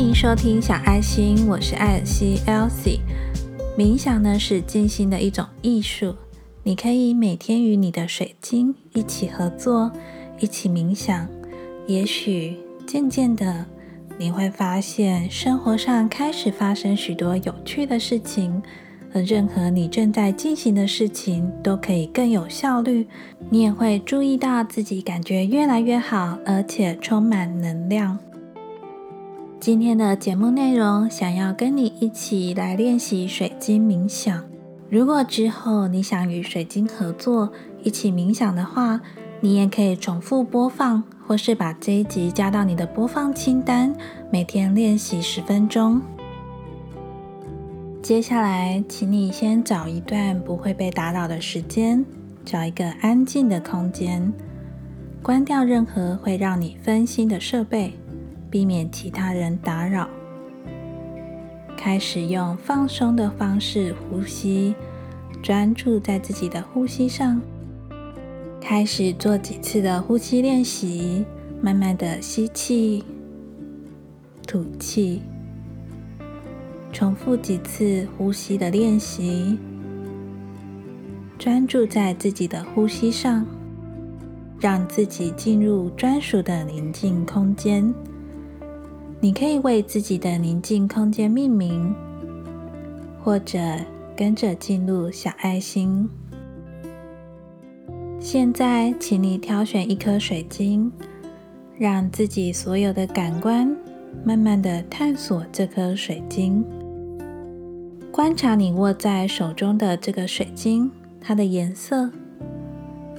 欢迎收听小爱心，我是艾尔西 Elsie。冥想呢是静心的一种艺术，你可以每天与你的水晶一起合作，一起冥想。也许渐渐的，你会发现生活上开始发生许多有趣的事情，而任何你正在进行的事情都可以更有效率。你也会注意到自己感觉越来越好，而且充满能量。今天的节目内容，想要跟你一起来练习水晶冥想。如果之后你想与水晶合作，一起冥想的话，你也可以重复播放，或是把这一集加到你的播放清单，每天练习十分钟。接下来，请你先找一段不会被打扰的时间，找一个安静的空间，关掉任何会让你分心的设备。避免其他人打扰，开始用放松的方式呼吸，专注在自己的呼吸上。开始做几次的呼吸练习，慢慢的吸气、吐气，重复几次呼吸的练习，专注在自己的呼吸上，让自己进入专属的宁静空间。你可以为自己的宁静空间命名，或者跟着进入小爱心。现在，请你挑选一颗水晶，让自己所有的感官慢慢的探索这颗水晶，观察你握在手中的这个水晶，它的颜色，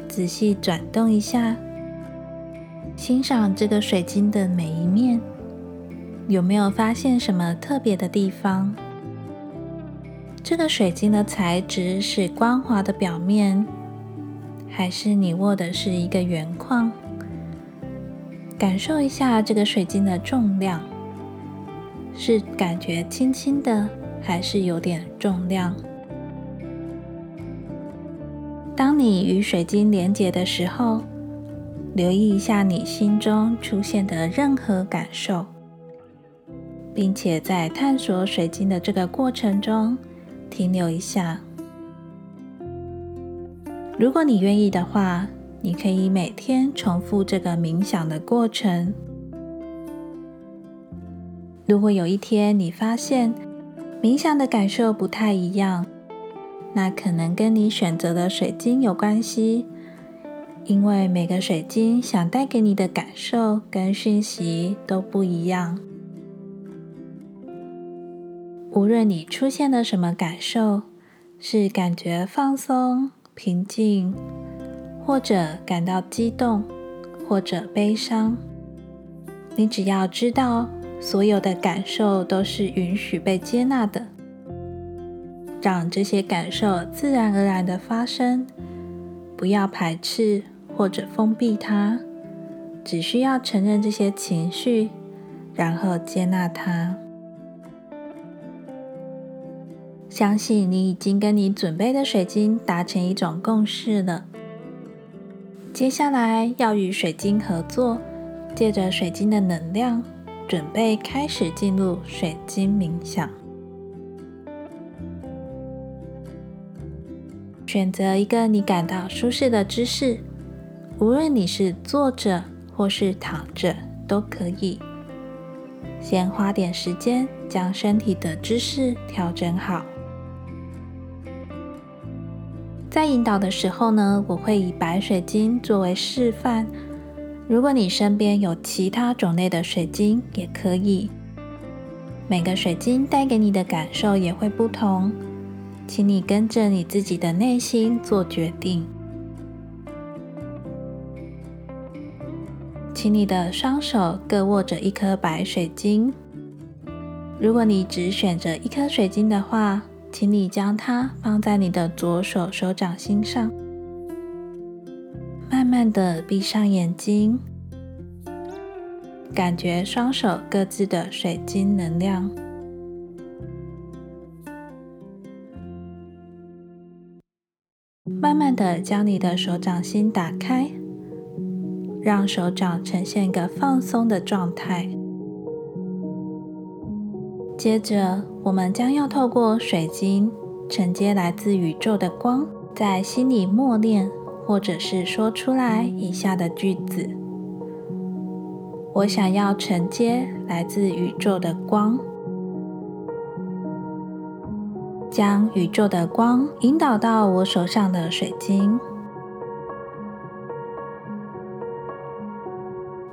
仔细转动一下，欣赏这个水晶的每一面。有没有发现什么特别的地方？这个水晶的材质是光滑的表面，还是你握的是一个圆框？感受一下这个水晶的重量，是感觉轻轻的，还是有点重量？当你与水晶连接的时候，留意一下你心中出现的任何感受。并且在探索水晶的这个过程中停留一下。如果你愿意的话，你可以每天重复这个冥想的过程。如果有一天你发现冥想的感受不太一样，那可能跟你选择的水晶有关系，因为每个水晶想带给你的感受跟讯息都不一样。无论你出现了什么感受，是感觉放松、平静，或者感到激动，或者悲伤，你只要知道，所有的感受都是允许被接纳的，让这些感受自然而然的发生，不要排斥或者封闭它，只需要承认这些情绪，然后接纳它。相信你已经跟你准备的水晶达成一种共识了。接下来要与水晶合作，借着水晶的能量，准备开始进入水晶冥想。选择一个你感到舒适的姿势，无论你是坐着或是躺着都可以。先花点时间将身体的姿势调整好。在引导的时候呢，我会以白水晶作为示范。如果你身边有其他种类的水晶，也可以。每个水晶带给你的感受也会不同，请你跟着你自己的内心做决定。请你的双手各握着一颗白水晶。如果你只选择一颗水晶的话，请你将它放在你的左手手掌心上，慢慢的闭上眼睛，感觉双手各自的水晶能量。慢慢的将你的手掌心打开，让手掌呈现一个放松的状态。接着，我们将要透过水晶承接来自宇宙的光，在心里默念，或者是说出来以下的句子：我想要承接来自宇宙的光，将宇宙的光引导到我手上的水晶。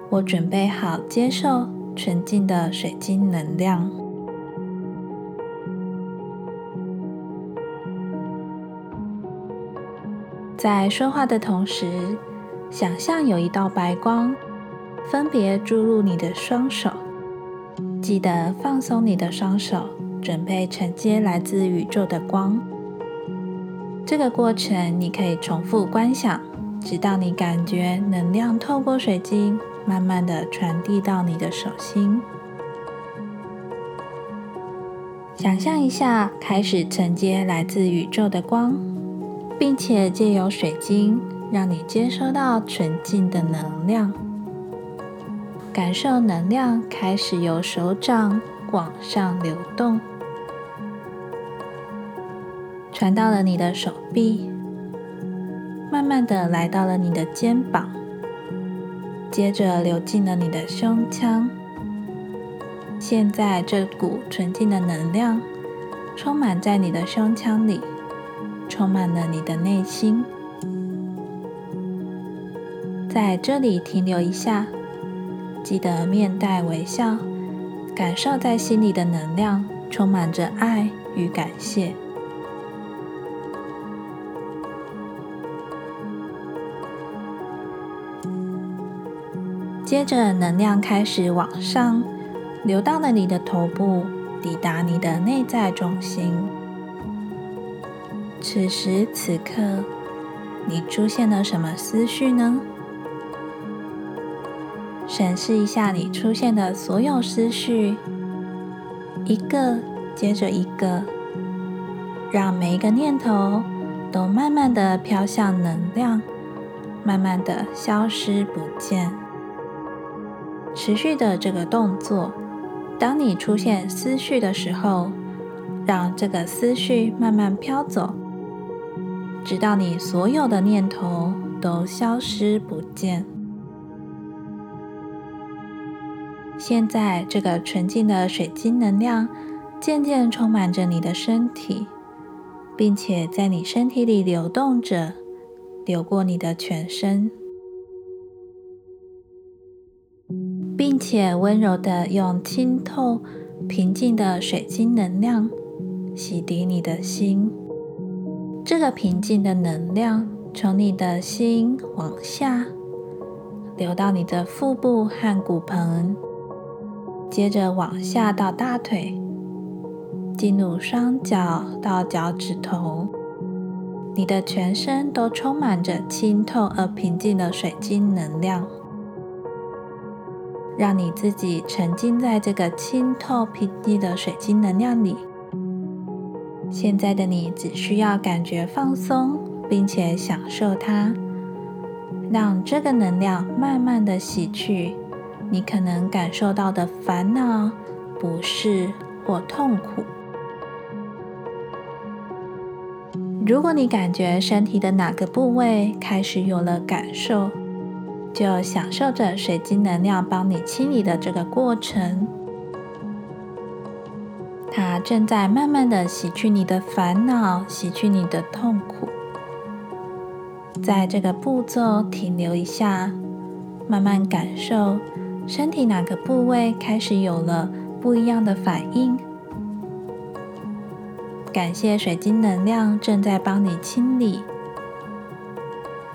我准备好接受纯净的水晶能量。在说话的同时，想象有一道白光分别注入你的双手。记得放松你的双手，准备承接来自宇宙的光。这个过程你可以重复观想，直到你感觉能量透过水晶。慢慢的传递到你的手心，想象一下，开始承接来自宇宙的光，并且借由水晶让你接收到纯净的能量，感受能量开始由手掌往上流动，传到了你的手臂，慢慢的来到了你的肩膀。接着流进了你的胸腔。现在，这股纯净的能量充满在你的胸腔里，充满了你的内心。在这里停留一下，记得面带微笑，感受在心里的能量，充满着爱与感谢。接着，能量开始往上流到了你的头部，抵达你的内在中心。此时此刻，你出现了什么思绪呢？审视一下你出现的所有思绪，一个接着一个，让每一个念头都慢慢的飘向能量，慢慢的消失不见。持续的这个动作，当你出现思绪的时候，让这个思绪慢慢飘走，直到你所有的念头都消失不见。现在，这个纯净的水晶能量渐渐充满着你的身体，并且在你身体里流动着，流过你的全身。并且温柔的用清透、平静的水晶能量洗涤你的心。这个平静的能量从你的心往下流到你的腹部和骨盆，接着往下到大腿，进入双脚到脚趾头。你的全身都充满着清透而平静的水晶能量。让你自己沉浸在这个清透平静的水晶能量里。现在的你只需要感觉放松，并且享受它，让这个能量慢慢的洗去你可能感受到的烦恼、不适或痛苦。如果你感觉身体的哪个部位开始有了感受，就享受着水晶能量帮你清理的这个过程，正在慢慢的洗去你的烦恼，洗去你的痛苦。在这个步骤停留一下，慢慢感受身体哪个部位开始有了不一样的反应。感谢水晶能量正在帮你清理。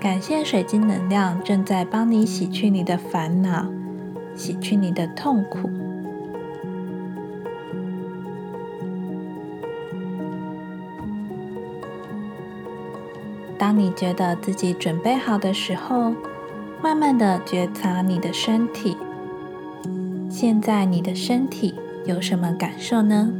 感谢水晶能量正在帮你洗去你的烦恼，洗去你的痛苦。当你觉得自己准备好的时候，慢慢的觉察你的身体。现在你的身体有什么感受呢？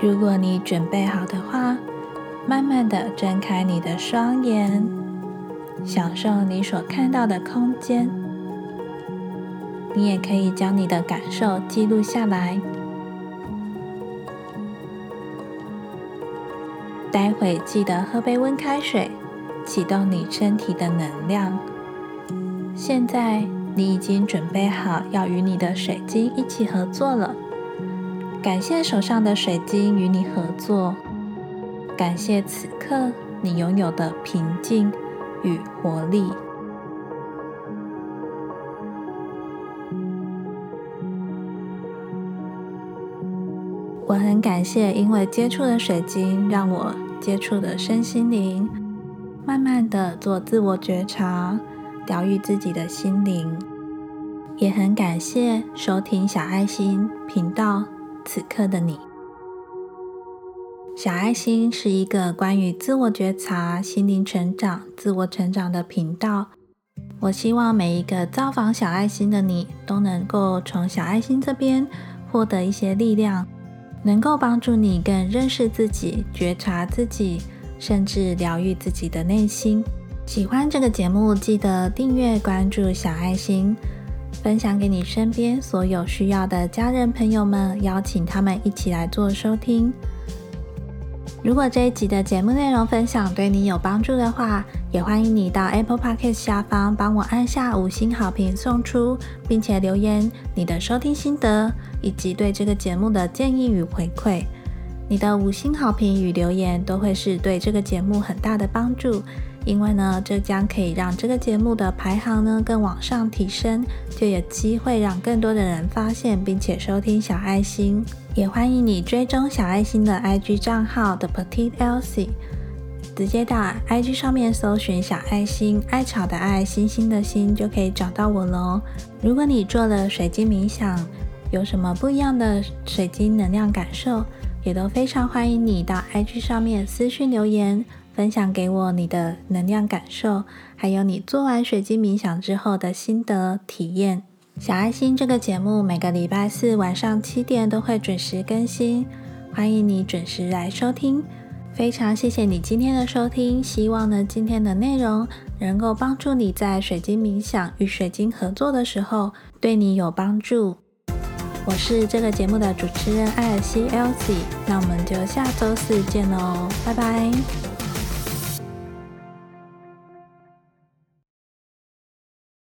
如果你准备好的话，慢慢的睁开你的双眼，享受你所看到的空间。你也可以将你的感受记录下来。待会记得喝杯温开水，启动你身体的能量。现在你已经准备好要与你的水晶一起合作了。感谢手上的水晶与你合作，感谢此刻你拥有的平静与活力。谢，因为接触了水晶，让我接触了身心灵，慢慢的做自我觉察，疗愈自己的心灵。也很感谢收听小爱心频道此刻的你。小爱心是一个关于自我觉察、心灵成长、自我成长的频道。我希望每一个造访小爱心的你，都能够从小爱心这边获得一些力量。能够帮助你更认识自己、觉察自己，甚至疗愈自己的内心。喜欢这个节目，记得订阅、关注小爱心，分享给你身边所有需要的家人朋友们，邀请他们一起来做收听。如果这一集的节目内容分享对你有帮助的话，也欢迎你到 Apple Podcast 下方帮我按下五星好评送出，并且留言你的收听心得以及对这个节目的建议与回馈。你的五星好评与留言都会是对这个节目很大的帮助。因为呢，这将可以让这个节目的排行呢更往上提升，就有机会让更多的人发现并且收听小爱心。也欢迎你追踪小爱心的 IG 账号 The Petite Elsie，直接到 IG 上面搜寻小爱心，爱草的爱，星星的星，就可以找到我喽。如果你做了水晶冥想，有什么不一样的水晶能量感受，也都非常欢迎你到 IG 上面私讯留言。分享给我你的能量感受，还有你做完水晶冥想之后的心得体验。小爱心这个节目每个礼拜四晚上七点都会准时更新，欢迎你准时来收听。非常谢谢你今天的收听，希望呢今天的内容能够帮助你在水晶冥想与水晶合作的时候对你有帮助。我是这个节目的主持人艾尔西 Elsie，那我们就下周四见喽，拜拜。